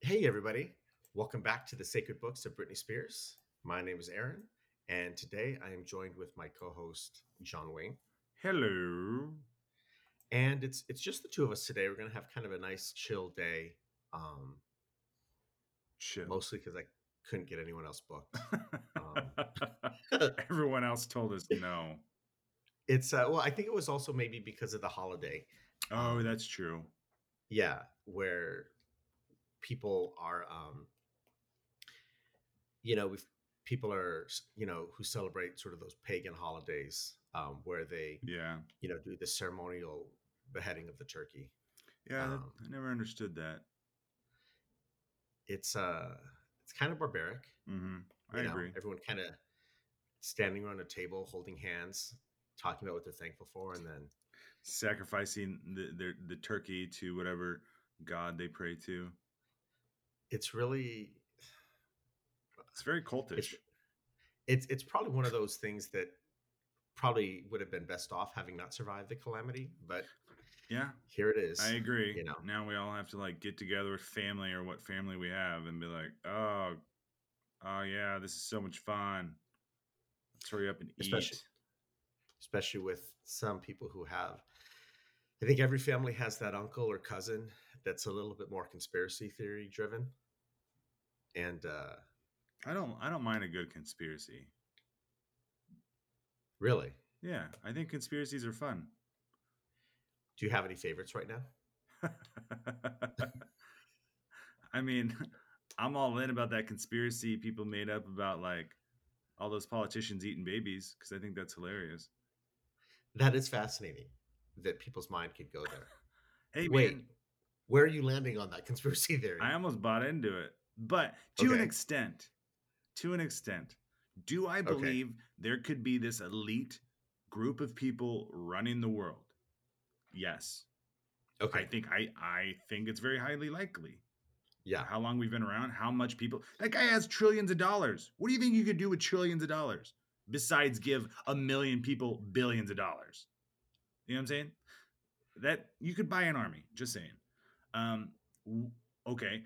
Hey, everybody. Welcome back to the Sacred Books of Britney Spears. My name is Aaron, and today I am joined with my co host, John Wayne. Hello. And it's it's just the two of us today. We're going to have kind of a nice, chill day, um, Chill. mostly because I couldn't get anyone else booked. Everyone else told us no. It's, uh, well, I think it was also maybe because of the holiday. Oh, that's true. Yeah, where people are, um, you know, if people are, you know, who celebrate sort of those pagan holidays um, where they, Yeah. you know, do the ceremonial beheading of the turkey. Yeah, Um, I never understood that. It's uh, it's kind of barbaric. hmm I you know, agree. Everyone kind of standing around a table, holding hands, talking about what they're thankful for, and then Sacrificing the, the the turkey to whatever god they pray to. It's really It's very cultish. it's it's it's probably one of those things that probably would have been best off having not survived the calamity, but yeah, here it is. I agree. you know. now we all have to like get together with family or what family we have and be like, oh, oh yeah, this is so much fun. Let's hurry up and Especially- eat. especially with some people who have I think every family has that uncle or cousin that's a little bit more conspiracy theory driven. And uh I don't I don't mind a good conspiracy. really, Yeah, I think conspiracies are fun. do you have any favorites right now? I mean, I'm all in about that conspiracy people made up about like all those politicians eating babies because I think that's hilarious. That is fascinating that people's mind could go there. Hey, Wait, man, where are you landing on that conspiracy theory? I almost bought into it, but to an extent, to an extent, do I Okay. believe there could be this elite group of people running the world? Yes, okay. I think I I think it's very highly likely. yeah. how long we've been around, how much people. That guy has trillions of dollars. What do you think you could do with trillions of dollars besides give a million people billions of dollars? You know what I'm saying? That you could buy an army. Just saying. Um, okay.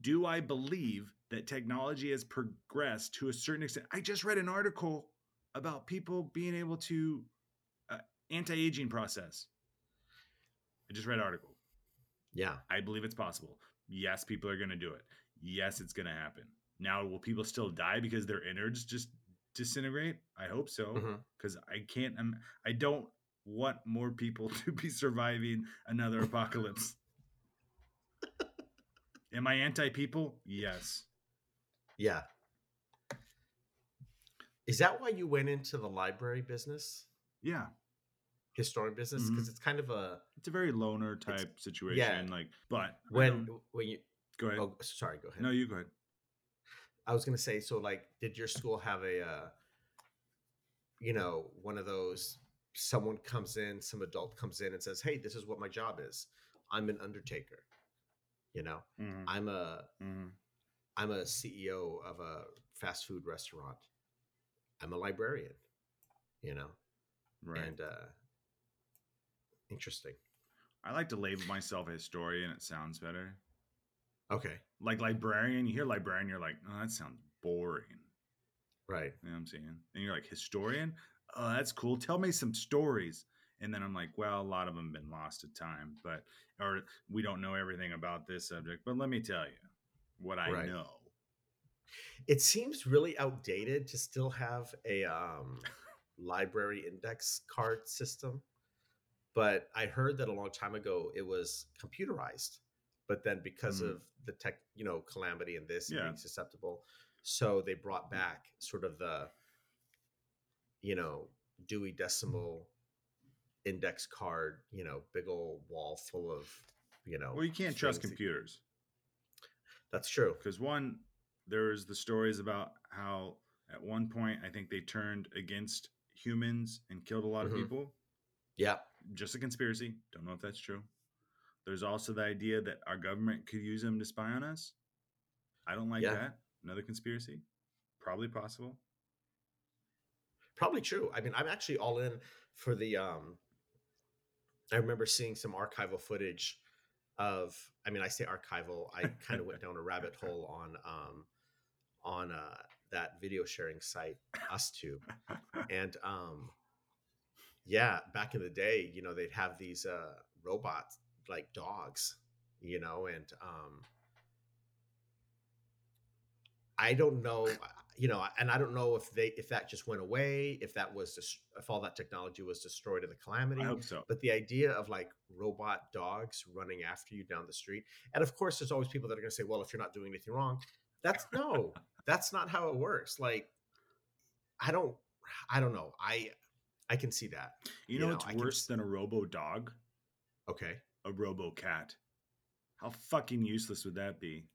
Do I believe that technology has progressed to a certain extent? I just read an article about people being able to uh, anti-aging process. I just read an article. Yeah. I believe it's possible. Yes, people are going to do it. Yes, it's going to happen. Now, will people still die because their innards just disintegrate? I hope so, because I can't. Um, I don't want more people to be surviving another apocalypse. Am I anti-people? Yes. Yeah. Is that why you went into the library business, Yeah, historian business? Because it's kind of a it's a very loner type situation. Yeah. Like, but when when you go ahead. oh sorry go ahead. no, you go ahead. I was gonna say so like did your school have a uh, you know one of those someone comes in some adult comes in and says hey this is what my job is I'm an undertaker you know Mhm, I'm a mhm. I'm a CEO of a fast food restaurant I'm a librarian you know Right. and uh interesting I like to label myself a historian. It sounds better. okay like librarian, you hear librarian, you're like, oh, that sounds boring. right You know what I'm saying? And you're like, historian? Oh, that's cool. Tell me some stories. And then I'm like, well, a lot of them been lost to time, but or we don't know everything about this subject. But let me tell you what I Right. know. it seems really outdated to still have a um, library index card system but i heard that a long time ago it was computerized but then because Mhm. of the tech you know calamity and this Yeah. being susceptible so they brought back sort of the you know dewey decimal index card you know big old wall full of you know Well, you can't trust computers that's true because one, there's the stories about how at one point I think they turned against humans and killed a lot Mhm. of people. yeah just a conspiracy. Don't know if that's true. There's also the idea that our government could use them to spy on us. I don't like Yeah. that. Another conspiracy. Probably possible. probably true i mean i'm actually all in for the um i remember seeing some archival footage of I mean I say archival. I kind of went down a rabbit hole on um on uh that video sharing site Us UsTube. And um yeah, back in the day, you know, they'd have these uh robots like dogs, you know, and um I don't know, you know, and I don't know if they if that just went away, if that was just if all that technology was destroyed in the calamity. I hope so. But the idea of like robot dogs running after you down the street, and of course, there's always people that are going to say, "Well, if you're not doing anything wrong," that's no, that's not how it works. Like, I don't, I don't know. I I can see that. You You know know, what's I worse s- than a robo dog? Okay, A robo cat. How fucking useless would that be?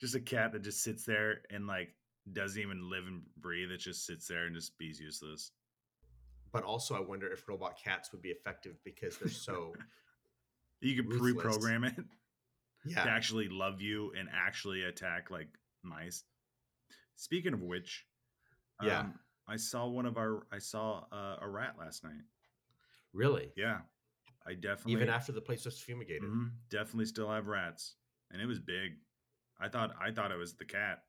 Just a cat that just sits there and like doesn't even live and breathe. It just sits there and just be's useless. but also I wonder if robot cats would be effective because they're so You could Ruthless. pre-program it to yeah. actually love you and actually attack like mice. Speaking of which, Yeah. um, I saw one of our I saw uh, a rat last night. Really, Yeah, I definitely even after the place was fumigated. Mhm, definitely still have rats, and it was big. I thought I thought it was the cat.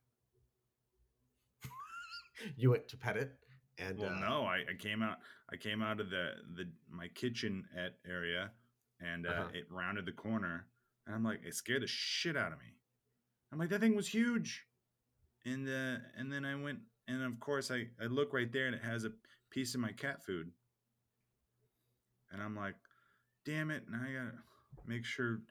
You went to pet it, and Well, uh, no, I, I came out. I came out of the the my kitchen at area, and uh, Uh-huh. it rounded the corner, and I'm like, it scared the shit out of me. I'm like, that thing was huge, and uh, and then I went, and of course I I look right there, and it has a piece of my cat food, and I'm like, damn it! Now I gotta make sure.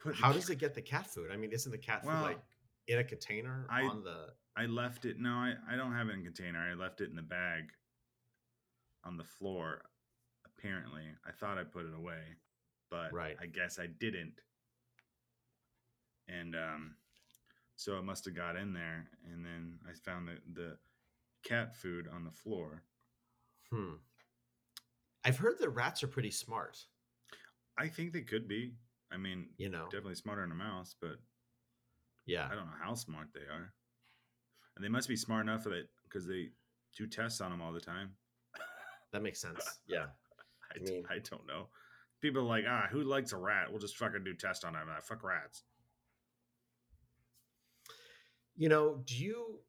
Put How does it get the cat food? I mean, isn't the cat Well, food like in a container I- on the? I left it. No, I, I don't have it in a container. I left it in the bag on the floor. Apparently, I thought I put it away, but Right. I guess I didn't. And um, so it must have got in there, and then I found the the cat food on the floor. Hmm. I've heard that rats are pretty smart. I think they could be. I mean, You know. definitely smarter than a mouse, but Yeah. I don't know how smart they are. And they must be smart enough that because they do tests on them all the time. That makes sense. Yeah. I mean- I don't know. People are like, ah, who likes a rat? We'll just fucking do tests on them. Ah, fuck rats. You know, do you?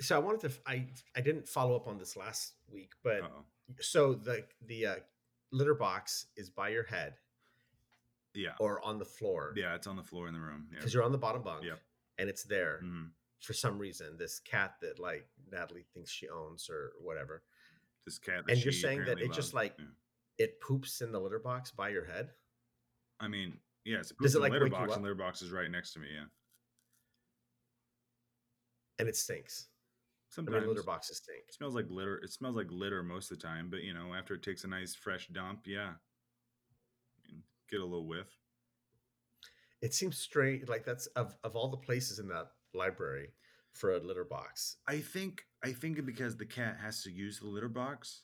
So I wanted to. I I didn't follow up on this last week, but Uh-oh. so the the uh, litter box is by your head Yeah. or on the floor. Yeah, it's on the floor in the room. Yeah. Because you're on the bottom bunk. Yep. And it's there Mhm. for some reason. This cat that like Natalie thinks she owns or whatever. This cat. That And you're saying that it just, like, Yeah. It poops in the litter box by your head. I mean, yes. It Does poops it, in the litter box, and litter box is right next to me. Yeah. And it stinks. I mean, litter boxes stink. it smells like litter. It smells like litter most of the time, but you know, after it takes a nice fresh dump, yeah, get a little whiff. It seems strange. Like that's of of all the places in that library for a litter box. I think I think because the cat has to use the litter box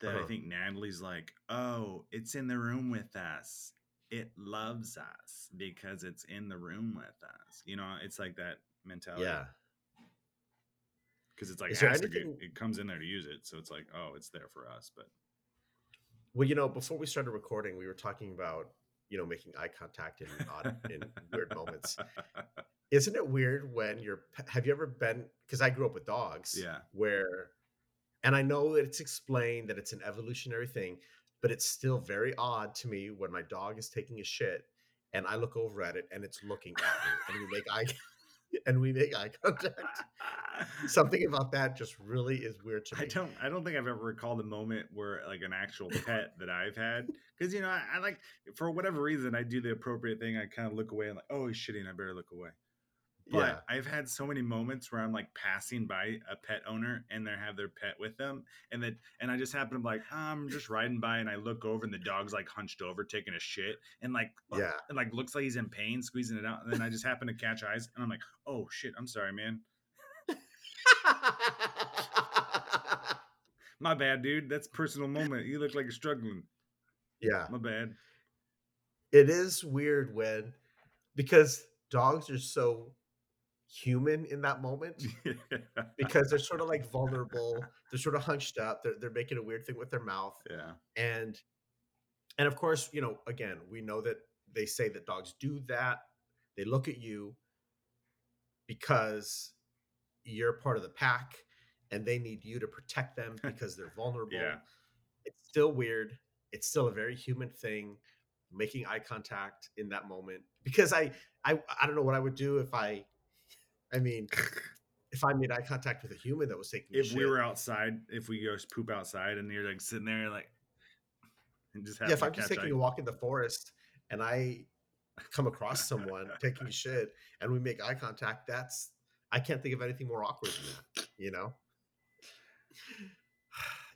that I Uh-huh. think Natalie's like, oh, it's in the room with us. It loves us because it's in the room with us. You know, it's like that mentality. Yeah. Because it's like it, has to get- anything- it comes in there to use it. So it's like, oh, it's there for us. But Well, you know, before we started recording, we were talking about you know making eye contact in odd in weird moments. Isn't it weird when you're? Have you ever been? Because I grew up with dogs. Yeah. Where, and I know that it's explained that it's an evolutionary thing, but it's still very odd to me when my dog is taking a shit and I look over at it and it's looking at me and we make eye and we make eye contact. Something about that just really is weird to me. I don't. I don't think I've ever recalled a moment where like an actual pet that I've had because you know I, I like for whatever reason I do the appropriate thing. I kind of look away and like, oh, he's shitting. I better look away. But yeah. I've had so many moments where I'm like passing by a pet owner and they have their pet with them, and that and I just happen to be like I'm just riding by and I look over and the dog's like hunched over taking a shit and like uh, Yeah. and like looks like he's in pain squeezing it out, and then I just happen to catch eyes and I'm like, oh shit, I'm sorry, man. My bad, dude. That's personal moment. You look like you're struggling. yeah. My bad. It is weird when because dogs are so human in that moment because they're sort of like vulnerable. They're sort of hunched up. They're they're making a weird thing with their mouth yeah. and and of course, you know, again, we know that they say that dogs do that. They look at you because you're part of the pack and they need you to protect them because they're vulnerable. Yeah. It's still weird. It's still a very human thing making eye contact in that moment because I I I don't know what I would do if I I mean if I made eye contact with a human that was taking a If we were outside, if we go poop outside and you're like sitting there like and just yeah, if I'm just taking eye- a walk in the forest and I come across someone taking shit and we make eye contact, that's I can't think of anything more awkward than that, you know?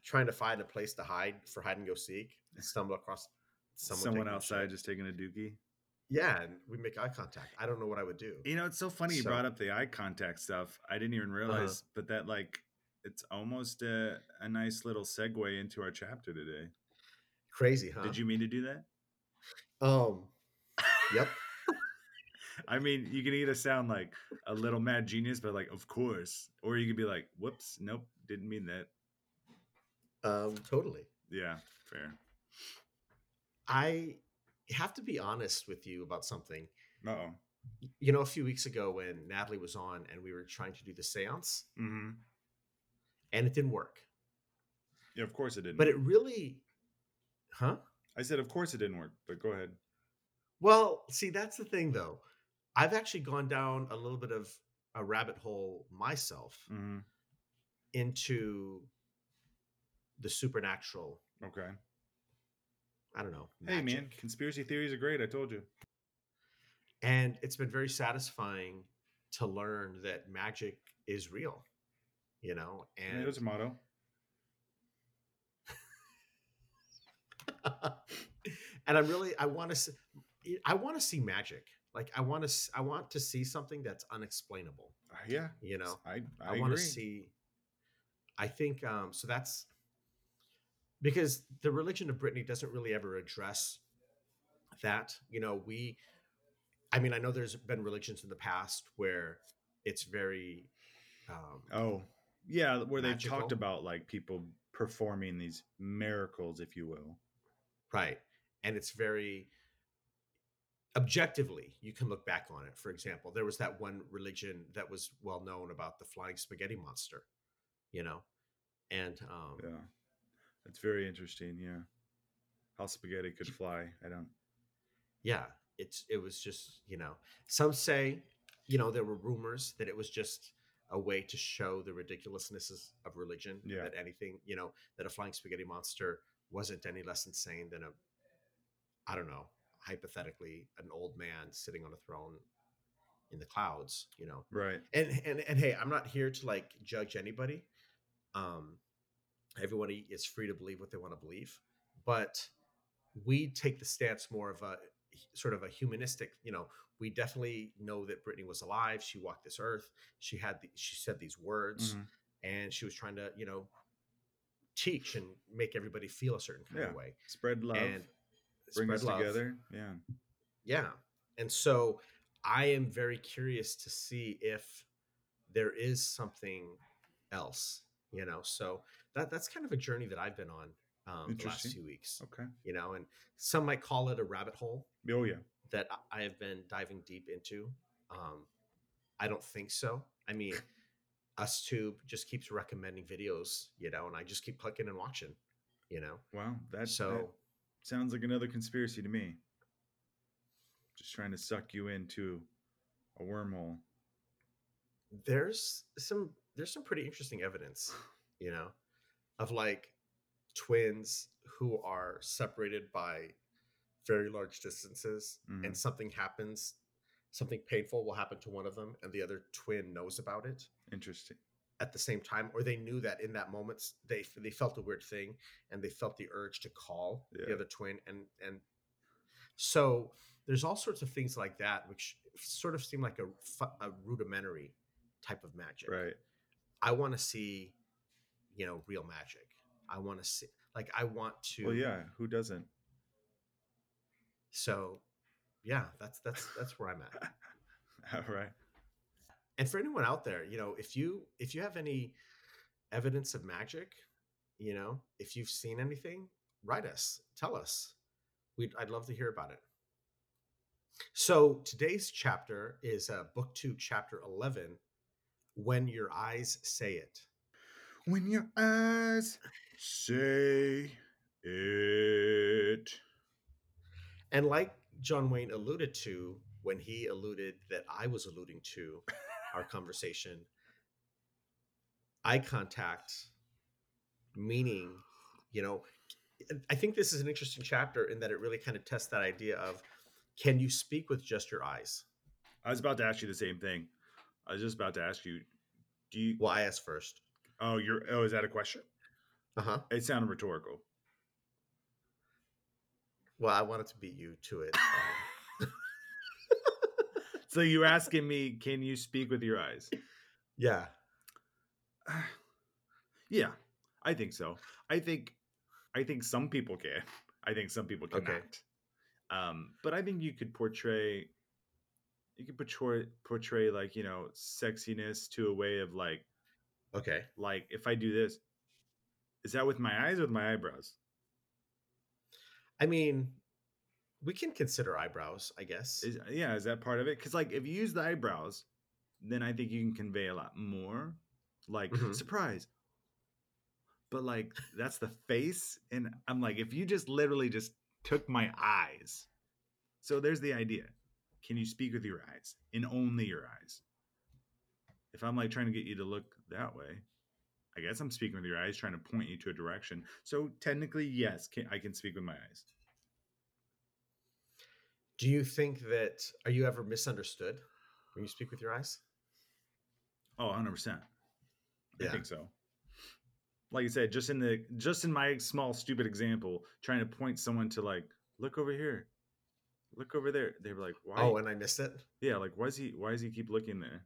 Trying to find a place to hide for hide and go seek, and stumble across someone, someone, outside shit. just taking a dookie. Yeah, and we make eye contact. I don't know what I would do. You know, it's so funny you brought up the eye contact stuff. I didn't even Uh-huh. realize, but that like it's almost a, a nice little segue into our chapter today. Crazy, huh? Did you mean to do that? Um. Yep. I mean, you can either sound like a little mad genius, but like, of course, or you could be like, whoops, nope, didn't mean that. Um. Totally. Yeah, fair. I have to be honest with you about something. Oh. You know, a few weeks ago when Natalie was on and we were trying to do the seance, Mm-hmm. and it didn't work. Yeah, of course it didn't. But it really, huh? I said, of course it didn't work, but go ahead. Well, see, that's the thing though. I've actually gone down a little bit of a rabbit hole myself Mm-hmm. into the supernatural. Okay. I don't know. Hey, man, conspiracy theories are great. I told you. And it's been very satisfying to learn that magic is real, you know, And and there's a motto. and I'm really I want to see, I want to see magic. Like I want to I want to see something that's unexplainable, Uh, yeah, you know. I I, I, want to see I think um so that's because the religion of Britney doesn't really ever address that. You know, we I mean, I know there's been religions in the past where it's very um Oh, yeah, where they've Magical. talked about like people performing these miracles, if you will. Right. And it's very objectively, you can look back on it. For example, there was that one religion that was well known about the flying spaghetti monster, you know? And um Yeah, it's very interesting. Yeah, how spaghetti could fly. I don't. yeah, it's it was just, you know, some say, you know, there were rumors that it was just a way to show the ridiculousness of religion. Yeah. That anything, you know, that a flying spaghetti monster wasn't any less insane than a I don't know, hypothetically, an old man sitting on a throne in the clouds, you know. Right. And and and hey, I'm not here to like judge anybody. Um everybody is free to believe what they want to believe, but we take the stance more of a sort of a humanistic, you know, we definitely know that Britney was alive. She walked this earth. She had the, she said these words Mhm. and she was trying to, you know, teach and make everybody feel a certain kind Yeah. of way Spread love. and bring spread us love. together. Yeah. Yeah. And so I am very curious to see if there is something else, you know. So that that's kind of a journey that I've been on um, the last few weeks, Okay. you know, and some might call it a rabbit hole Oh yeah. that I- have been diving deep into. Um, I don't think so. I mean, UsTube just keeps recommending videos, you know, and I just keep clicking and watching, you know. Wow. That so that sounds like another conspiracy to me. Just trying to suck you into a wormhole. there's some there's some pretty interesting evidence you know of like twins who are separated by very large distances Mhm. and something happens something painful will happen to one of them and the other twin knows about it Interesting. at the same time or they knew that in that moment they they felt a weird thing and they felt the urge to call Yeah. the other twin and and so there's all sorts of things like that which sort of seem like a, a rudimentary type of magic Right. I want to see, you know, real magic. I want to see, like, I want to. Well, yeah. Who doesn't? So, yeah, that's that's that's where I'm at. All right. And for anyone out there, you know, if you if you have any evidence of magic, you know, if you've seen anything, write us, tell us. We'd, I'd love to hear about it. So today's chapter is uh, book two, chapter 11 When Your Eyes Say It. When your eyes say it. And like John Wayne alluded to when he alluded that I was alluding to our conversation, eye contact, meaning, you know, I think this is an interesting chapter in that it really kind of tests that idea of can you speak with just your eyes? I was about to ask you the same thing. I was just about to ask you, do you? Well, I asked first. Oh, you're. Oh, is that a question? Uh huh. It sounded rhetorical. Well, I wanted to beat you to it. Um, So you're asking me, can you speak with your eyes? yeah. yeah, I think so. I think, I think some people can. I think some people cannot. Okay. Um, but I think you could portray, you could portray portray like you know sexiness to a way of like Okay. like if I do this, is that with my eyes or with my eyebrows? I mean, we can consider eyebrows, I guess. Is yeah, is that part of it? Because like if you use the eyebrows, then I think you can convey a lot more. Like Mhm. surprise. But like that's the face, and I'm like, if you just literally just took my eyes. So there's the idea. Can you speak with your eyes? And only your eyes. If I'm like trying to get you to look that way, I guess I'm speaking with your eyes, trying to point you to a direction. So technically, yes, can, I can speak with my eyes. Do you think that are you ever misunderstood when you speak with your eyes? Oh, 100%. I Yeah. think so. Like I said, just in the just in my small stupid example, trying to point someone to like, look over here. Look over there. They were like, why? Oh, and I missed it. yeah, like why is he why does he keep looking there?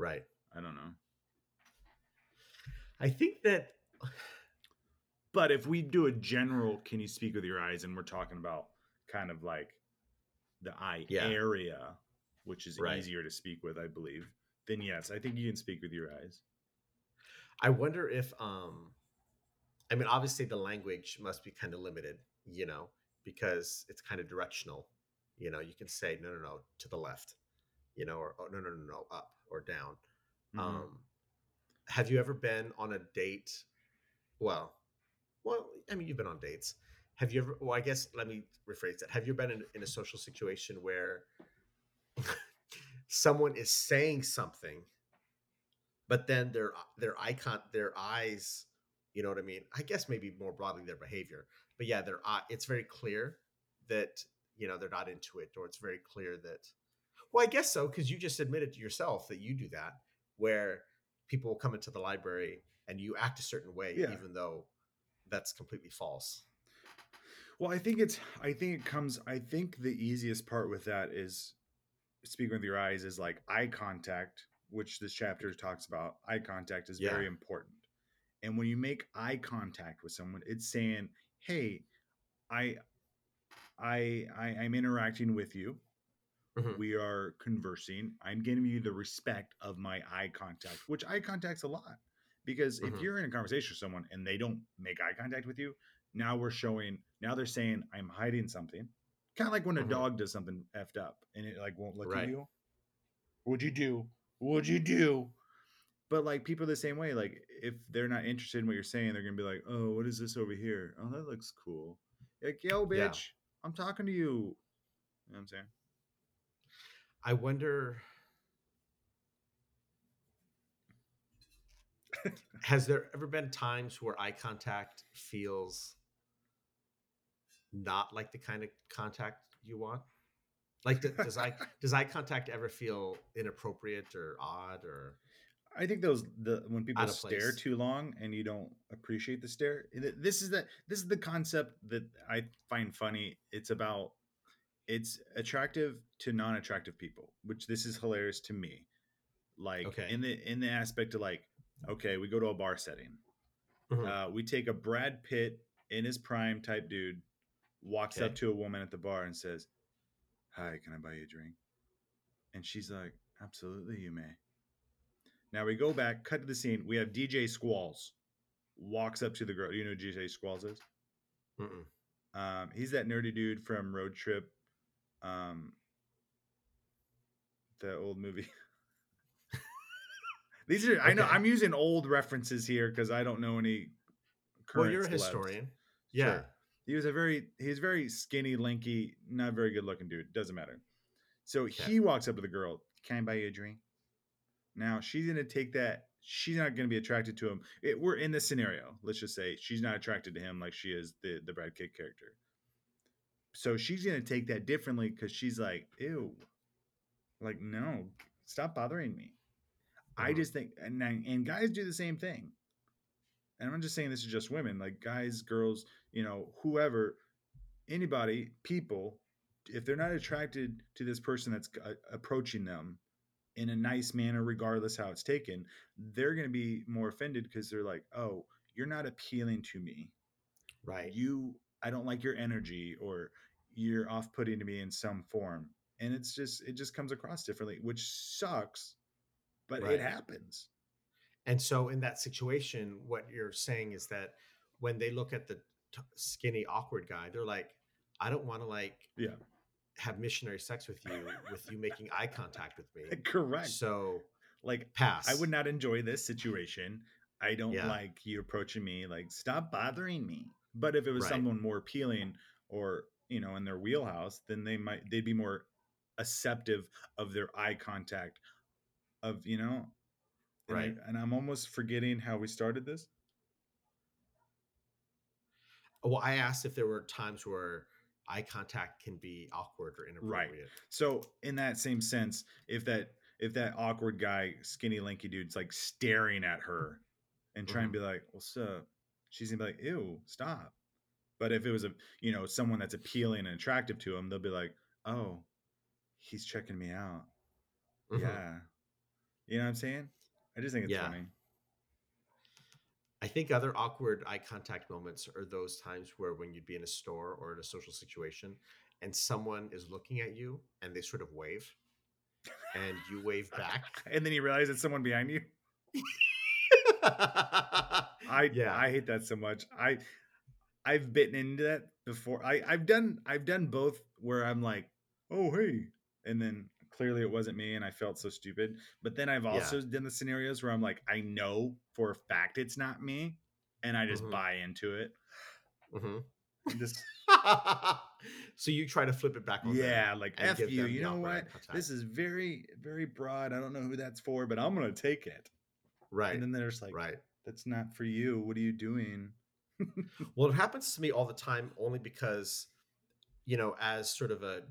Right. I don't know. I think that But if we do a general can you speak with your eyes and we're talking about kind of like the eye Yeah. area, which is Right. easier to speak with, I believe, then yes, I think you can speak with your eyes. I wonder if um I mean obviously the language must be kind of limited, you know, because it's kind of directional. You know, you can say no no no to the left, you know, or oh, no no no no up or down. Mhm. Um have you ever been on a date? Well, well, I mean you've been on dates. Have you ever well I guess let me rephrase that. Have you been in, in a social situation where someone is saying something but then their their icon their eyes you know what i mean i guess maybe more broadly their behavior but yeah their eye it's very clear that you know they're not into it or it's very clear that well i guess so because you just admitted to yourself that you do that where people come into the library and you act a certain way Yeah. even though that's completely false Well, I think it's I think it comes I think the easiest part with that is speaking with your eyes is like eye contact, which this chapter talks about. Eye contact is very important. And when you make eye contact with someone, it's saying, "Hey, I I, I I'm interacting with you. Mhm. We are conversing. I'm giving you the respect of my eye contact, which eye contact's a lot. Because if Mhm. you're in a conversation with someone and they don't make eye contact with you, now we're showing. Now they're saying I'm hiding something. Kind of like when a Mhm. dog does something effed up and it like won't look Right. at you. What'd you do? What'd you do? But like people the same way. Like if they're not interested in what you're saying, they're gonna be like, "Oh, what is this over here? Oh, that looks cool." Like, yo, Yeah. bitch, I'm talking to you. You know what I'm saying? I wonder has there ever been times where eye contact feels not like the kind of contact you want like does eye does eye contact ever feel inappropriate or odd or I think those the when people stare too long and you don't appreciate the stare. This is that this is the concept that I find funny. It's about it's attractive to non-attractive people, which this is hilarious to me. Like Okay. in the in the aspect of like, okay, we go to a bar setting. Mhm. Uh, we take a Brad Pitt in his prime type dude, walks Okay. up to a woman at the bar and says, "Hi, can I buy you a drink?" And she's like, "Absolutely, you may." Now we go back, cut to the scene. We have DJ Qualls walks up to the girl. You know who DJ Qualls is? Um, he's that nerdy dude from Road Trip. Um, the old movie. These are I know I'm using old references here because I don't know any. Current well, you're a left. historian. Yeah. Sure. He was a very he's very skinny, lanky, not very good looking dude. Doesn't matter. So he walks up to the girl. Can I buy you a drink? Now she's gonna take that. She's not gonna be attracted to him. It, we're in this scenario. Let's just say she's not attracted to him like she is the the Brad Pitt character. So she's gonna take that differently because she's like, ew, like no, stop bothering me. I Mhm. just think, and I- and guys do the same thing. And I'm just saying this is just women, like guys, girls, you know, whoever, anybody, people, if they're not attracted to this person that's uh, approaching them in a nice manner, regardless how it's taken, they're going to be more offended because they're like, oh, you're not appealing to me. Right. You, I don't like your energy, or you're off putting to me in some form. And it's just, it just comes across differently, which sucks, but Right. it happens. And so, in that situation, what you're saying is that when they look at the t- skinny, awkward guy, they're like, I don't want to like Yeah. have missionary sex with you, with you making eye contact with me. Correct. So, like pass. I would not enjoy this situation. I don't Yeah. like you approaching me. Like, stop bothering me. But if it was Right. someone more appealing or, you know, in their wheelhouse, then they might, they'd be more acceptive of their eye contact, of, you know, and, I- Right. and I'm almost forgetting how we started this. Well, I asked if there were times where eye contact can be awkward or inappropriate. Right. So, in that same sense, if that, if that awkward guy, skinny, lanky dude's like staring at her and trying Mhm. to be like, what's up? She's gonna be like, ew, stop. But if it was a, you know, someone that's appealing and attractive to him, they'll be like, oh, he's checking me out. Mhm. Yeah. You know what I'm saying? I just think it's Yeah. funny. I think other awkward eye contact moments are those times where when you'd be in a store or in a social situation and someone is looking at you and they sort of wave and you wave back. And then you realize it's someone behind you. I Yeah. I hate that so much. I I've bitten into that before. I I've done I've done both where I'm like, oh hey, and then clearly it wasn't me and I felt so stupid. But then I've Yeah. also done the scenarios where I'm like, I know for a fact it's not me, and I just Mhm. buy into it. Mhm. Just so you try to flip it back on them yeah, like f you. You know what? This is very very broad. I don't know who that's for, but I'm gonna take it. Right. And then they're just like, right. that's not for you. What are you doing? Well, it happens to me all the time only because, you know, as sort of a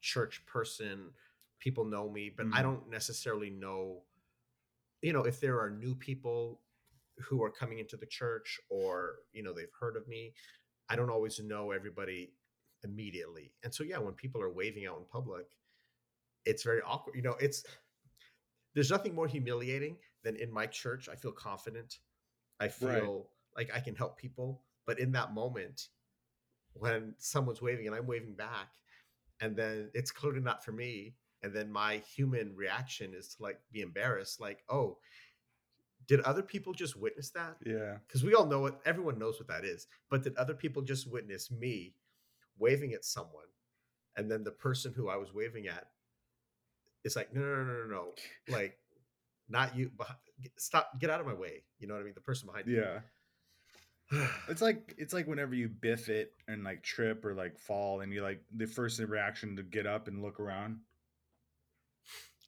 church person, people know me, but I Mhm. don't necessarily know, you know, if there are new people who are coming into the church or, you know, they've heard of me. I don't always know everybody immediately. And so, yeah, when people are waving out in public, it's very awkward. You know, it's, there's nothing more humiliating than in my church. I feel confident. I feel like I can help people. But in that moment, when someone's waving and I'm waving back, and then it's clearly not for me, and then my human reaction is to like be embarrassed, like, oh, did other people just witness that? Yeah. Because we all know it, everyone knows what that is. But did other people just witness me waving at someone? And then the person who I was waving at is like, no, no, no, no, no, no. Like, not you. Stop, get out of my way. You know what I mean? The person behind you. Yeah. It's like it's like whenever you biff it and like trip or like fall and you like the first reaction to get up and look around.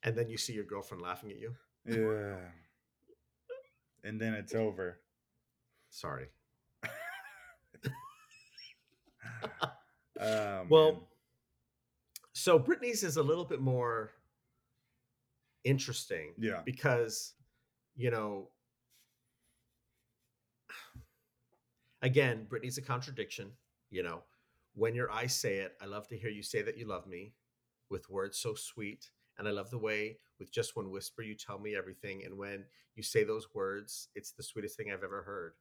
and then you see your girlfriend laughing at you. Yeah. And then it's over. Sorry. Um Well, so Britney's is a little bit more interesting yeah. because, you know, again, Britney's a contradiction. You know, when your eyes say it, I love to hear you say that you love me with words so sweet. And I love the way, with just one whisper, you tell me everything. And when you say those words, it's the sweetest thing I've ever heard.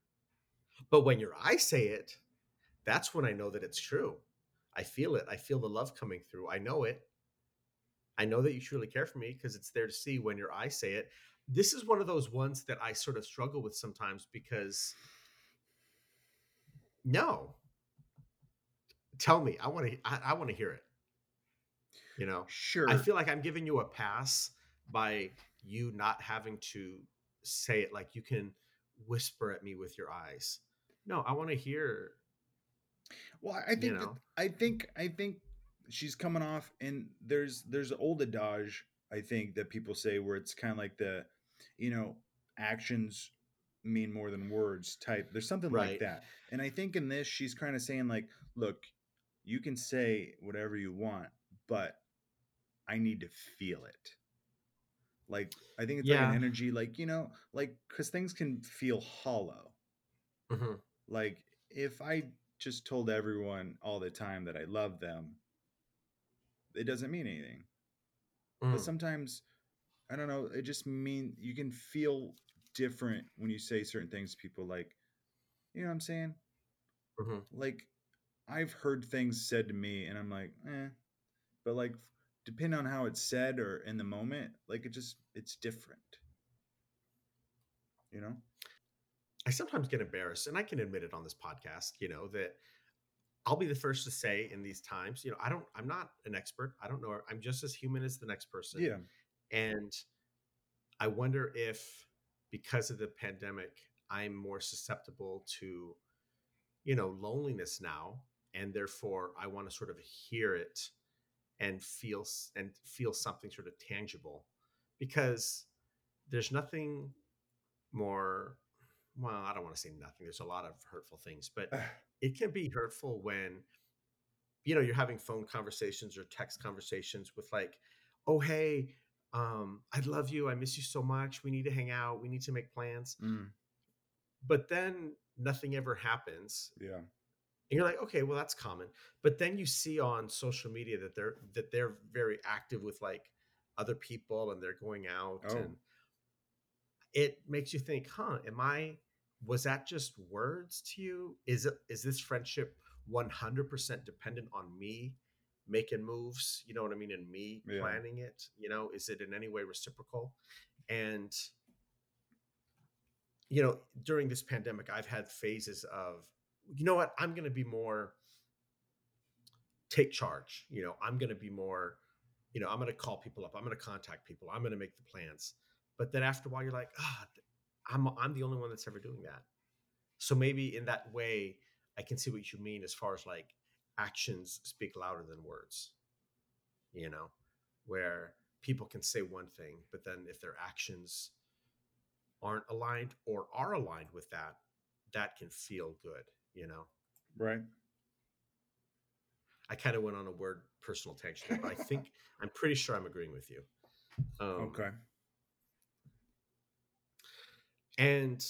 But when your eyes say it, that's when I know that it's true. I feel it. I feel the love coming through. I know it. I know that you truly care for me because it's there to see when your eyes say it. This is one of those ones that I sort of struggle with sometimes because no. tell me. I want to. I, I want to hear it. You know, Sure. I feel like I'm giving you a pass by you not having to say it. Like you can whisper at me with your eyes. No, I want to hear. Well, I think that, know? I think I think she's coming off, and there's there's old adage I think that people say where it's kind of like the, you know, actions mean more than words type. There's something like that, and I think in this she's kind of saying like, look, you can say whatever you want, but I need to feel it. Like I think it's like an energy, like you know, like because things can feel hollow Mhm. like if i just told everyone all the time that i love them it doesn't mean anything Mm. but sometimes i don't know it just mean you can feel different when you say certain things to people like you know what i'm saying Mhm. like i've heard things said to me and i'm like eh but like depending on how it's said or in the moment like it just it's different you know I sometimes get embarrassed, and I can admit it on this podcast. You know that I'll be the first to say in these times. You know, I don't. I'm not an expert. I don't know. I'm just as human as the next person. yeah And I wonder if because of the pandemic, I'm more susceptible to, you know, loneliness now. And therefore I want to sort of hear it and feel and feel something sort of tangible because there's nothing more well, I don't want to say nothing. There's a lot of hurtful things, but it can be hurtful when you know you're having phone conversations or text conversations with like oh hey um i love you i miss you so much we need to hang out we need to make plans. Mm, but then nothing ever happens yeah. and you're like okay well that's common. But then you see on social media that they're that they're very active with like other people and they're going out Oh. and it makes you think huh am i was that just words to you? Is it is this friendship 100% dependent on me making moves you know what i mean and me Yeah. planning it? You know is it in any way reciprocal? And you know during this pandemic i've had phases of you know what? I'm going to be more take charge you know? I'm going to be more you know i'm going to call people up. I'm going to contact people. I'm going to make the plans. But then after a while you're like ah i'm i'm the only one that's ever doing that. So maybe in that way i can see what you mean as far as like actions speak louder than words you know where people can say one thing but then if their actions aren't aligned or are aligned with that that can feel good you know? Right. I kind of went on a word personal tangent but i think i'm pretty sure i'm agreeing with you. Um, okay and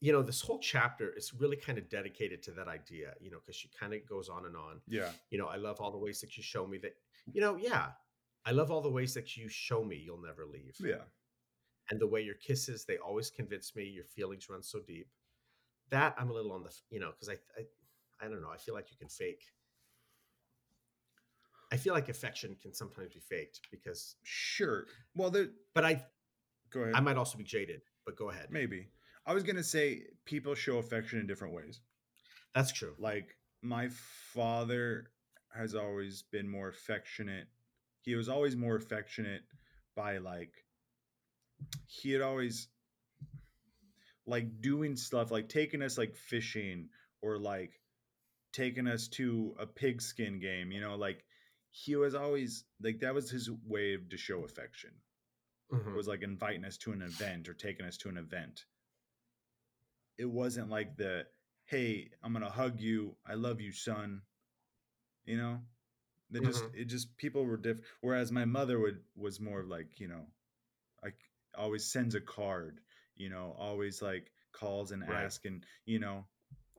you know this whole chapter is really kind of dedicated to that idea you know because she kind of goes on and on. Yeah. You know i love all the ways that you show me that you know yeah i love all the ways that you show me you'll never leave. Yeah. And the way your kisses they always convince me your feelings run so deep. That i'm a little on the you know because I, I i don't know i feel like you can fake. I feel like affection can sometimes be faked because Sure. Well, there. but i Go ahead. i might also be jaded but go ahead Maybe. I was gonna say people show affection in different ways. that's true Like my father has always been more affectionate. He was always more affectionate by like he had always like doing stuff like taking us like fishing or like taking us to a pigskin game, you know, like he was always like that was his way of to show affection. Mhm. was like inviting us to an event or taking us to an event. It wasn't like the hey, I'm gonna hug you, I love you, son. You know, they just it just people were different. Whereas my mother would was more of like you know, like always sends a card. You know, always like calls and Right. and You know,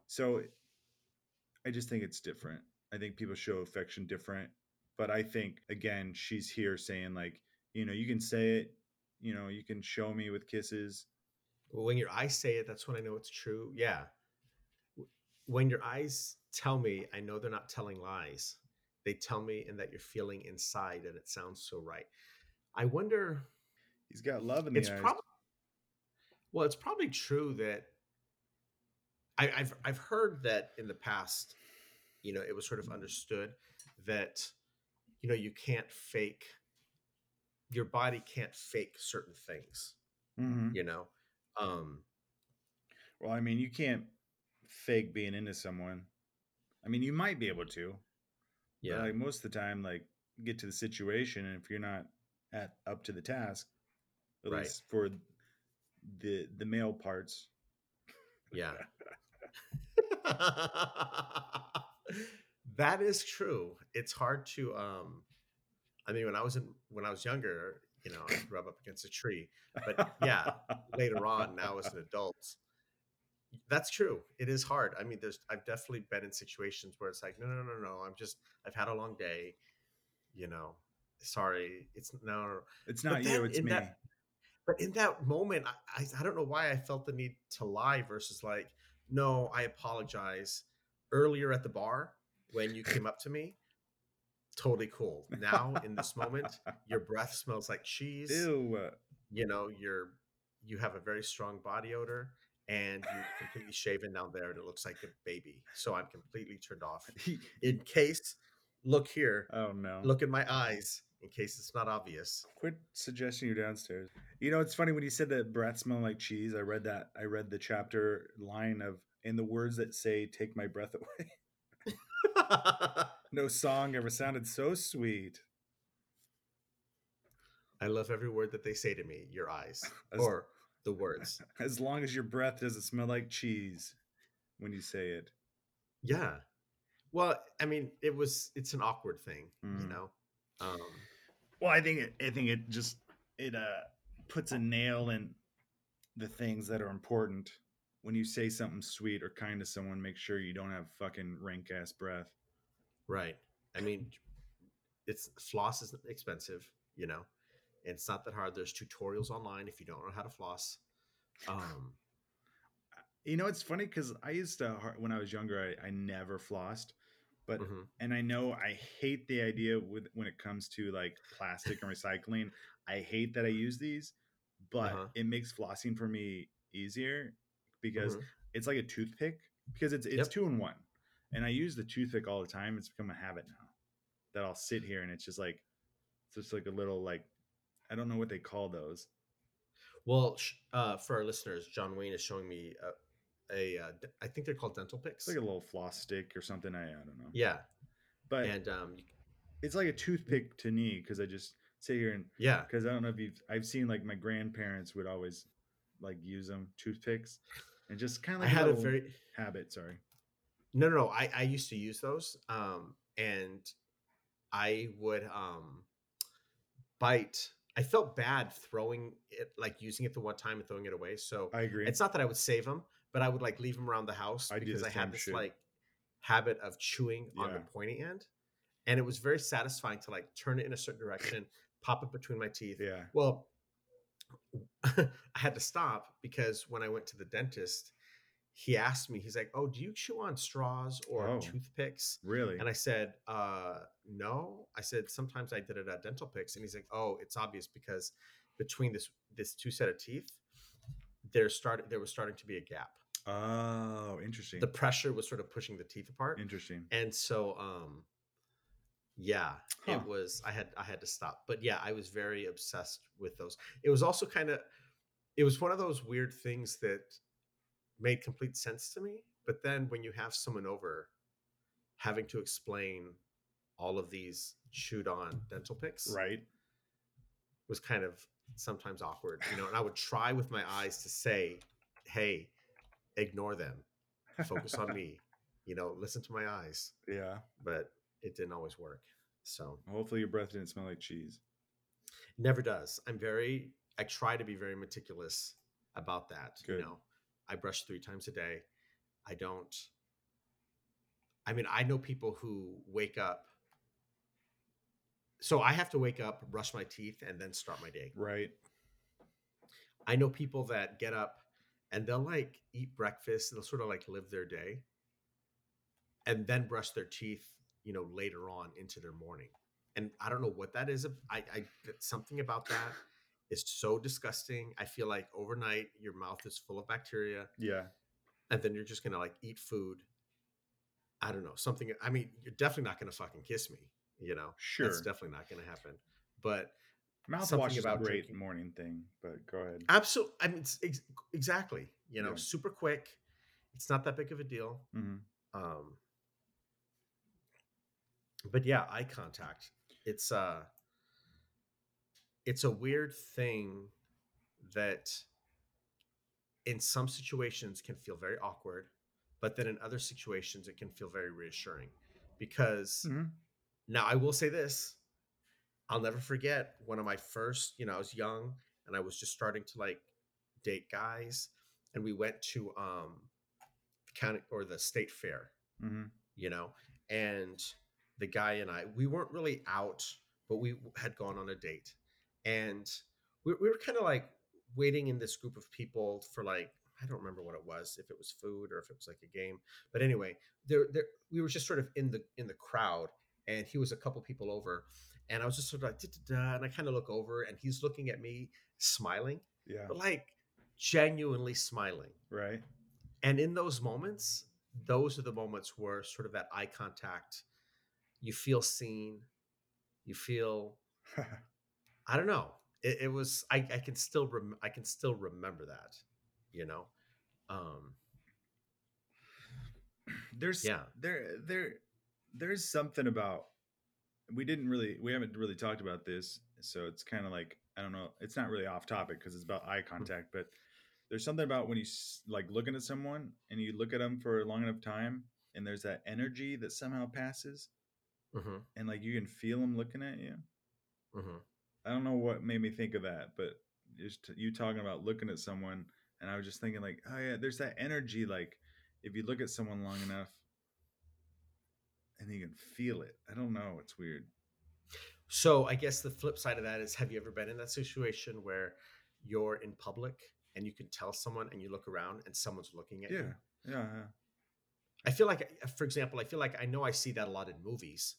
so I just think it's different. I think people show affection different. But I think again, she's here saying like, you know, you can say it, you know, you can show me with kisses. Well, when your eyes say it, that's when I know it's true. Yeah. When your eyes tell me, I know they're not telling lies. They tell me and that you're feeling inside and it sounds so right. I wonder, He's got love in the it's eyes. probably, well, it's probably true that I, I've, I've heard that in the past, you know, it was sort of understood that, you know, you can't fake, your body can't fake certain things, Mhm. you know? Um, Well, I mean, you can't fake being into someone. I mean, you might be able to, but yeah. like most of the time, like get to the situation, and if you're not at up to the task, at Right. least for the the male parts, Yeah. that is true. It's hard to um I mean when I was in when I was younger, you know, I'd rub up against a tree. But yeah, later on, now as an adult, that's true. It is hard. I mean, there's I've definitely been in situations where it's like, no, no, no, no. I'm just I've had a long day, you know. Sorry. It's no, it's not you, it's me. that- But in that moment, I, I I don't know why I felt the need to lie versus like, no, I apologize. Earlier at the bar when you came up to me, totally cool. Now in this moment, your breath smells like cheese. Ew. You know, you're you have a very strong body odor and you're completely shaven down there and it looks like a baby. So I'm completely turned off. In case, look here, oh no. look in my eyes, in case it's not obvious. Quit suggesting you're downstairs. You know, it's funny when you said that breath smell like cheese. I read that. I read the chapter line of in the words that say "Take my breath away." no song ever sounded so sweet. I love every word that they say to me, your eyes, As, or the words. as long as your breath doesn't smell like cheese when you say it. Yeah. Well, I mean, it was it's an awkward thing, you Mm. know. Um Well, I think it, I think it just it uh puts a nail in the things that are important. When you say something sweet or kind to someone, make sure you don't have fucking rank ass breath. Right. I mean, it's floss isn't expensive, you know. And it's not that hard. There's tutorials online if you don't know how to floss. Um You know, it's funny because I used to when I was younger, I, I never flossed, but mhm. and I know I hate the idea with when it comes to like plastic and recycling. I hate that I use these, but Uh-huh. it makes flossing for me easier because Mhm. it's like a toothpick because it's it's Yep. two in one, and I use the toothpick all the time. It's become a habit now that I'll sit here and it's just like it's just like a little like I don't know what they call those. Well, uh, for our listeners, John Wayne is showing me a, a uh, d- I think they're called dental picks. It's like a little floss stick or something. I, I don't know. yeah, but and um, it's like a toothpick to me because I just sit here and yeah, because I don't know if you've I've seen like my grandparents would always like use them toothpicks and just kind of I like had a very habit. Sorry. No, no, no. I, I used to use those. Um, and I would um bite. I felt bad throwing it, like using it the one time and throwing it away. So I agree. it's not that I would save them, but I would like leave them around the house I because I had this shit. like habit of chewing on the pointy end. And it was very satisfying to like turn it in a certain direction, pop it between my teeth. yeah. Well, I had to stop because when I went to the dentist, he asked me, he's like, Oh, do you chew on straws or Oh. toothpicks? Really. And I said, uh, No. I said, Sometimes I did it at dental picks. And he's like, Oh, it's obvious because between this this two set of teeth, there started there was starting to be a gap. oh, interesting. The pressure was sort of pushing the teeth apart. interesting. And so um yeah, Huh. it was I had I had to stop. But yeah, I was very obsessed with those. It was also kind of it was one of those weird things that made complete sense to me, but then when you have someone over having to explain all of these chewed on dental picks Right. was kind of sometimes awkward, you know, and I would try with my eyes to say, "Hey, ignore them. Focus on me." You know, listen to my eyes Yeah. but it didn't always work. So Hopefully your breath didn't smell like cheese. never does. I'm very I try to be very meticulous about that. Good. You know, I brush three times a day. I don't I mean, I know people who wake up so I have to wake up, brush my teeth, and then start my day. Right. I know people that get up and they'll like eat breakfast, they'll sort of like live their day and then brush their teeth, you know, later on into their morning. And I don't know what that is. I, I something about that is so disgusting. I feel like overnight your mouth is full of bacteria Yeah. and then you're just gonna like eat food I don't know something. I mean, you're definitely not going to fucking kiss me. You know, Sure. that's definitely not going to happen. But Mouthwash is a about great drinking. morning thing, but go ahead. absolutely, I mean, it's ex- exactly. You know, Yeah. super quick. It's not that big of a deal. hmm Um, but yeah, eye contact. It's uh it's a weird thing that in some situations can feel very awkward, but then in other situations it can feel very reassuring. Because hmm now I will say this, I'll never forget one of my first, you know, I was young and I was just starting to like date guys and we went to um the county or the state fair hmm you know and the guy and i we weren't really out but we had gone on a date and we, we were kind of like waiting in this group of people for like i don't remember what it was if it was food or if it was like a game but anyway there, there we were just sort of in the in the crowd and he was a couple people over and i was just sort of like and i kind of look over and he's looking at me smiling Yeah. but like genuinely smiling Right. and in those moments, those are the moments where sort of that eye contact, you feel seen, you feel, I don't know. It, it was, I, I can still, rem- I can still remember that, you know? Um, there's Yeah. there there there's something about we didn't really we haven't really talked about this so it's kind of like i don't know it's not really off topic because it's about eye contact but there's something about when you s- like looking at someone and you look at them for a long enough time and there's that energy that somehow passes mhm, and like you can feel them looking at you mhm. I don't know what made me think of that but just you talking about looking at someone and i was just thinking like oh yeah there's that energy like if you look at someone long enough and you can feel it i don't know it's weird. So I guess the flip side of that is, have you ever been in that situation where you're in public and you can tell someone and you look around and someone's looking at yeah you? yeah yeah. I feel like, for example, I feel like I know I see that a lot in movies,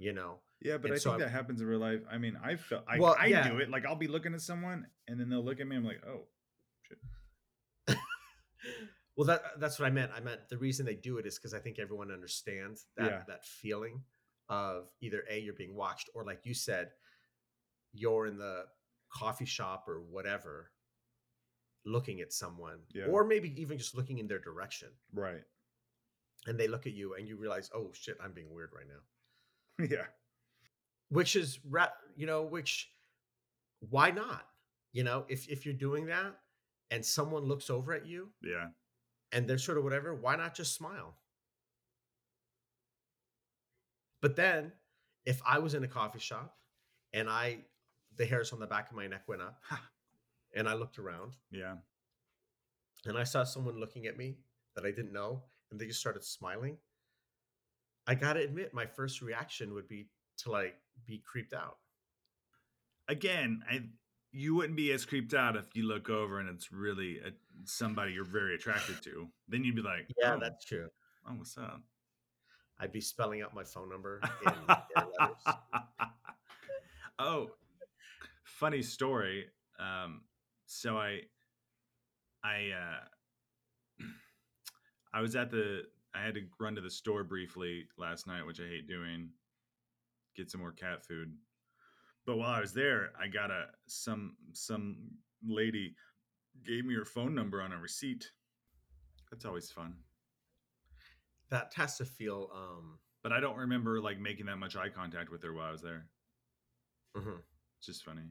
you know? yeah but And i so think I'm- that happens in real life i mean i felt i, Well, I yeah. do it like i'll be looking at someone and then they'll look at me i'm like oh shit. well that that's what i meant i meant the reason they do it is because i think everyone understands that Yeah. that feeling of either a you're being watched or like you said you're in the coffee shop or whatever looking at someone Yeah. or maybe even just looking in their direction right and they look at you and you realize oh shit i'm being weird right now yeah. Which is you know which why not? You know if if you're doing that and someone looks over at you yeah. and they're sort of whatever, why not just smile? But then if I was in a coffee shop and I the hairs on the back of my neck went up and I looked around yeah. and I saw someone looking at me that I didn't know and they just started smiling, I got to admit my first reaction would be to like be creeped out. again i you wouldn't be as creeped out if you look over and it's really a, somebody you're very attracted to then you'd be like Yeah, oh, that's true. oh what's up I'd be spelling out my phone number in air letters. oh, funny story. Um, so I, I, uh, I was at the. I had to run to the store briefly last night, which I hate doing. Get some more cat food. But while I was there, I got a some some lady gave me her phone number on a receipt. That's always fun. That has to feel um But I don't remember like making that much eye contact with her while I was there. mhm. It's just funny.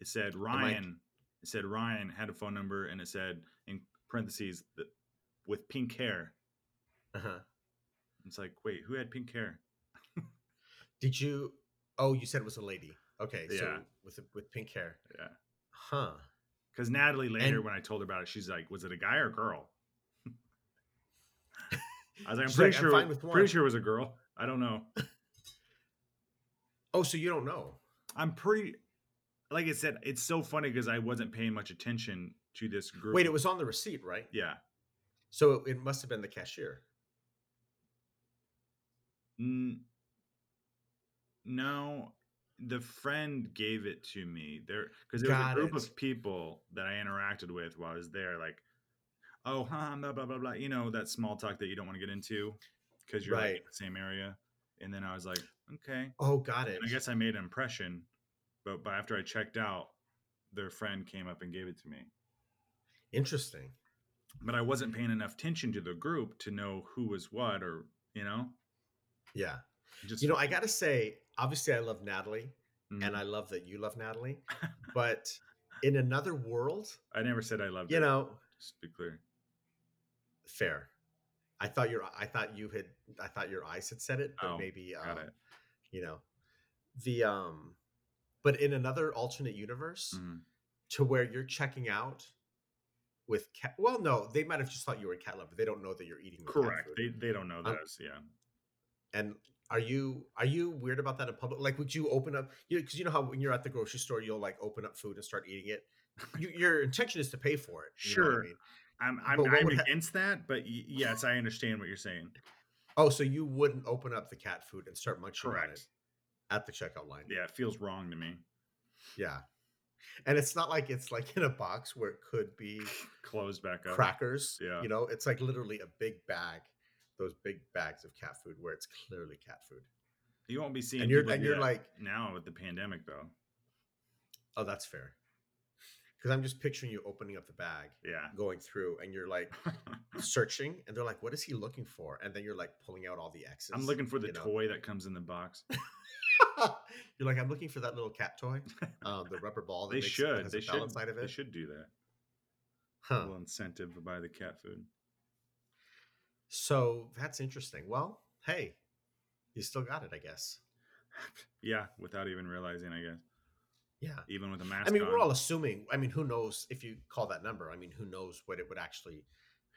It said Ryan. It said Ryan had a phone number, and it said in parentheses that with pink hair. Uh-huh. It's like, wait, who had pink hair? Did you? Oh, you said it was a lady. Okay, so with with pink hair, Yeah, huh? because Natalie later, And- when I told her about it, she's like, "Was it a guy or a girl?" I was like, "I'm She's pretty like, "I'm sure. with pretty one." sure it was a girl. I don't know. Oh, so you don't know? I'm pretty. Like I said, it's so funny because I wasn't paying much attention to this group. Wait, it was on the receipt, right? Yeah. So it, it must have been the cashier. N- no, the friend gave it to me. There, because there was a group it. of people that I interacted with while I was there. Like, oh, huh, blah blah blah blah. You know that small talk that you don't want to get into. because you're like in the same area. And then I was like, okay. Oh, got it. And I guess I made an impression, but but after I checked out, their friend came up and gave it to me. Interesting. But I wasn't paying enough attention to the group to know who was what, or you know, Yeah. just You know, I got to say, obviously, I love Natalie, Mhm. and I love that you love Natalie. But in another world, I never said I loved you her. know, Just to be clear. fair. I thought your, I thought you had, I thought your eyes had said it, but Oh, maybe, um, it. you know, the um, but in another alternate universe, Mhm. to where you're checking out with cat. Well, no, they might have just thought you were a cat lover. They don't know that you're eating Correct. They they don't know Um, those. Yeah. And are you are you weird about that in public? Like, would you open up? You because you know how when you're at the grocery store, you'll like open up food and start eating it. You, your intention is to pay for it. what I Sure. mean? I'm I'm, I'm would ha- against that, but y- yes, I understand what you're saying. Oh, so you wouldn't open up the cat food and start munching on it at the checkout line? Yeah, it feels wrong to me. Yeah. And it's not like it's like in a box where it could be closed back up. crackers. Yeah. You know, it's like literally a big bag, those big bags of cat food where it's clearly cat food. You won't be seeing And you're and you're like, now with the pandemic though. oh, that's fair. Because I'm just picturing you opening up the bag, Yeah. going through, and you're like searching, and they're like, "What is he looking for?" And then you're like pulling out all the X's. I'm looking for the you know? toy that comes in the box. you're like, "I'm looking for that little cat toy, um, the rubber ball that They makes, should. has They a should. inside of They it." should do that. A little incentive to buy the cat food. So that's interesting. Well, hey, you still got it, I guess. Yeah, without even realizing, I guess. Yeah. Even with a mask I mean, on. we're all assuming. I mean, who knows if you call that number? I mean, who knows what it would actually,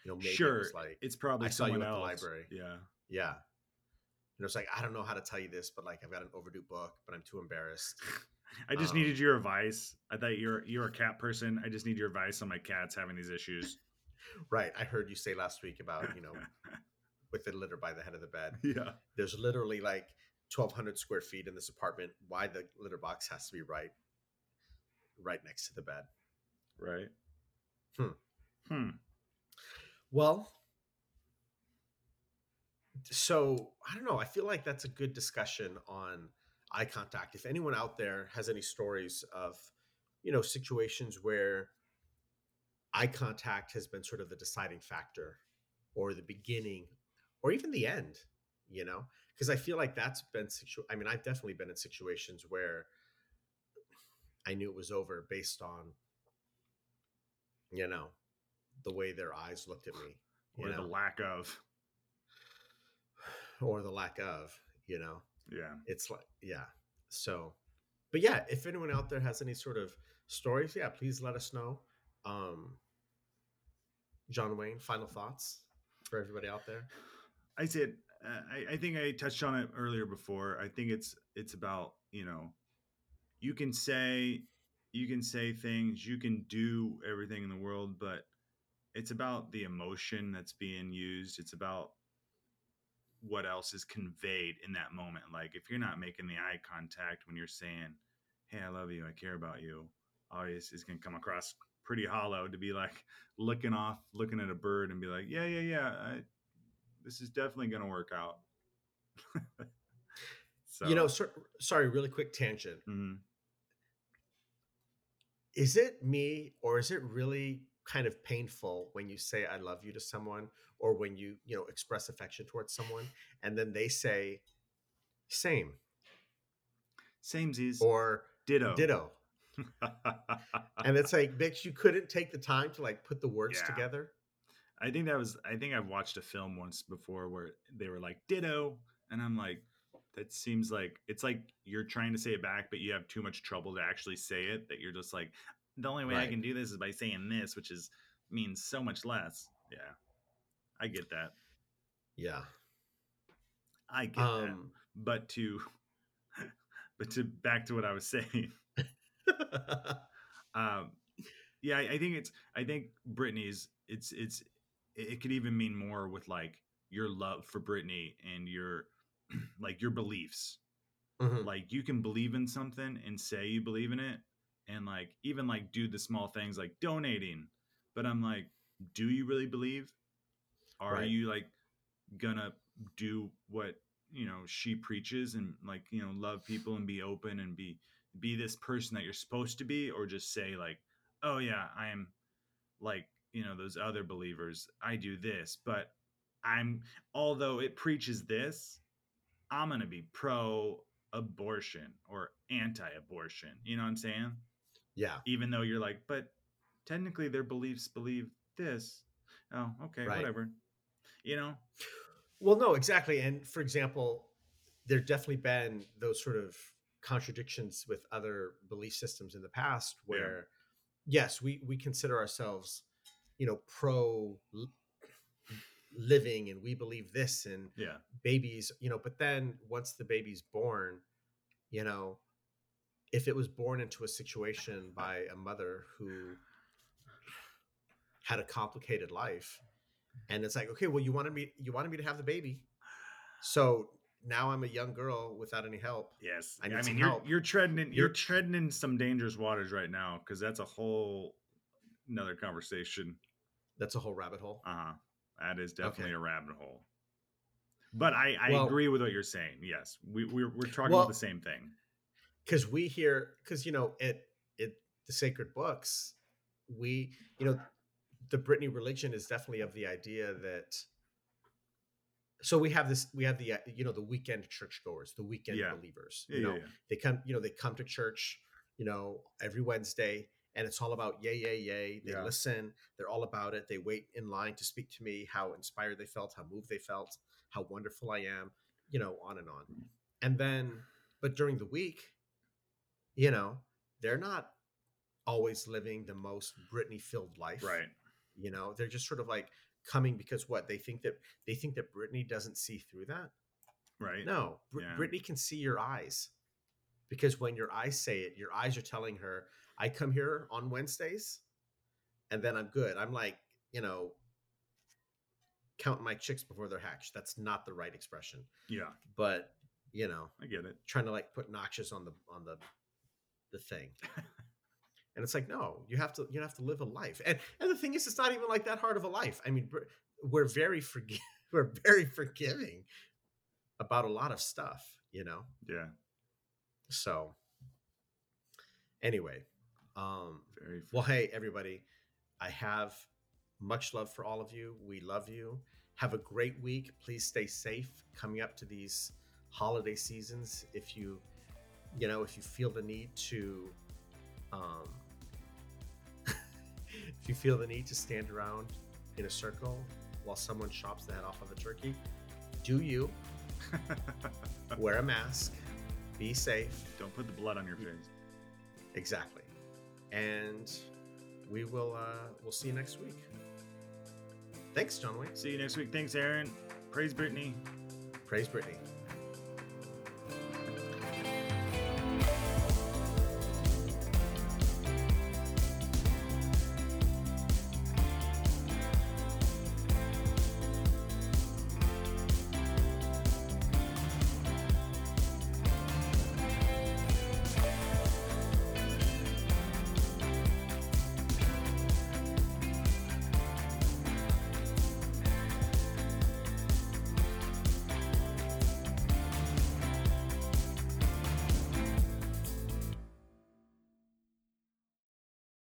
you know, maybe sure. it like, it's probably I saw you someone at the else. library. Yeah. yeah. You know, it's like I don't know how to tell you this, but like I've got an overdue book, but I'm too embarrassed. I just Um, needed your advice. I thought you're you're a cat person. I just need your advice on my cats having these issues. Right. I heard you say last week about you know with the litter by the head of the bed. yeah. There's literally like 1,200 square feet in this apartment. Why the litter box has to be right, right next to the bed. Right. Hmm. Hmm. Well, so I don't know. I feel like that's a good discussion on eye contact. If anyone out there has any stories of, you know, situations where eye contact has been sort of the deciding factor or the beginning or even the end, you know, because I feel like that's been situ I mean, I've definitely been in situations where I knew it was over based on, you know, the way their eyes looked at me, Or know, the lack of. or the lack of, you know. Yeah. It's like, yeah. So, but yeah, if anyone out there has any sort of stories, yeah, please let us know. Um, John Wayne, final thoughts for everybody out there. I said uh, I, I think I touched on it earlier before. I think it's it's about you know you can say you can say things you can do everything in the world, but it's about the emotion that's being used. It's about what else is conveyed in that moment. Like if you're not making the eye contact when you're saying, "Hey, I love you. I care about you," obviously it's gonna come across pretty hollow to be like looking off, looking at a bird and be like, "Yeah, yeah, yeah." I, this is definitely going to work out. so, You know, sor- sorry, really quick tangent. mhm. Is it me or is it really kind of painful when you say I love you to someone or when you, you know, express affection towards someone and then they say same samesies or ditto. ditto. And it's like, bitch, you couldn't take the time to like put the words Yeah. together. I think that was. I think I've watched a film once before where they were like ditto, and I'm like, that seems like it's like you're trying to say it back, but you have too much trouble to actually say it. That you're just like, the only way I can do this is by saying this, which is means so much less. Yeah, I get that. Yeah. I get that. Um, But to, but to back to what I was saying. um yeah I, I think it's i think britney's it's it's it could even mean more with like your love for britney and your like your beliefs. Mhm, like you can believe in something and say you believe in it and like even like do the small things like donating but i'm like do you really believe? Are Right. you like gonna do what you know she preaches and like you know love people and be open and be be this person that you're supposed to be or just say like oh yeah i am like you know those other believers i do this but i'm although it preaches this i'm going to be pro abortion or anti-abortion you know what i'm saying Yeah. even though you're like but technically their beliefs believe this oh okay Right. whatever you know Well, no, exactly. And for example, there definitely been those sort of contradictions with other belief systems in the past Yeah. where yes, we we consider ourselves, you know, pro living and we believe this and yeah babies, you know, but then once the baby's born, you know, if it was born into a situation by a mother who had a complicated life and it's like okay well you wanted me you wanted me to have the baby so now i'm a young girl without any help Yes, I I, mean you're help. you're treading in you're You're- treading in some dangerous waters right now because that's a whole another conversation. that's a whole rabbit hole Uh huh. That is Okay. definitely a rabbit hole. But I I Well- agree with what you're saying. Yes, we we're we're talking Well- about the same thing. because we hear because you know it it the sacred books we you know the britney religion is definitely of the idea that so we have this we have the uh, you know the weekend churchgoers the weekend Yeah. believers you yeah, know yeah. they come you know they come to church you know every wednesday and it's all about yay yay yay they listen they're all about it they wait in line to speak to me how inspired they felt how moved they felt how wonderful i am you know on and on and then but during the week you know they're not always living the most britney filled life Right. you know they're just sort of like coming because what they think that they think that britney doesn't see through that Right. no, Br- Yeah. Britney can see your eyes because when your eyes say it, your eyes are telling her, "I come here on Wednesdays, and then I'm good." I'm like, you know, counting my chicks before they're hatched. That's not the right expression, Yeah, but you know, I get it. trying to like put notches on the on the the thing. and it's like, no, you have to you have to live a life. And and the thing is, it's not even like that hard of a life. I mean, we're very forgi- we're very forgiving about a lot of stuff, you know. Yeah. So anyway, um Very. well hey everybody, I have much love for all of you. We love you. Have a great week. Please stay safe coming up to these holiday seasons. If you you know, if you feel the need to um if you feel the need to stand around in a circle while someone chops the head off of a turkey, do you wear a mask, be safe, Don't put the blood on your face. Exactly. And we will uh we'll see you next week. Thanks, John Wayne. See you next week. Thanks, Aaron. Praise Britney. Praise Britney.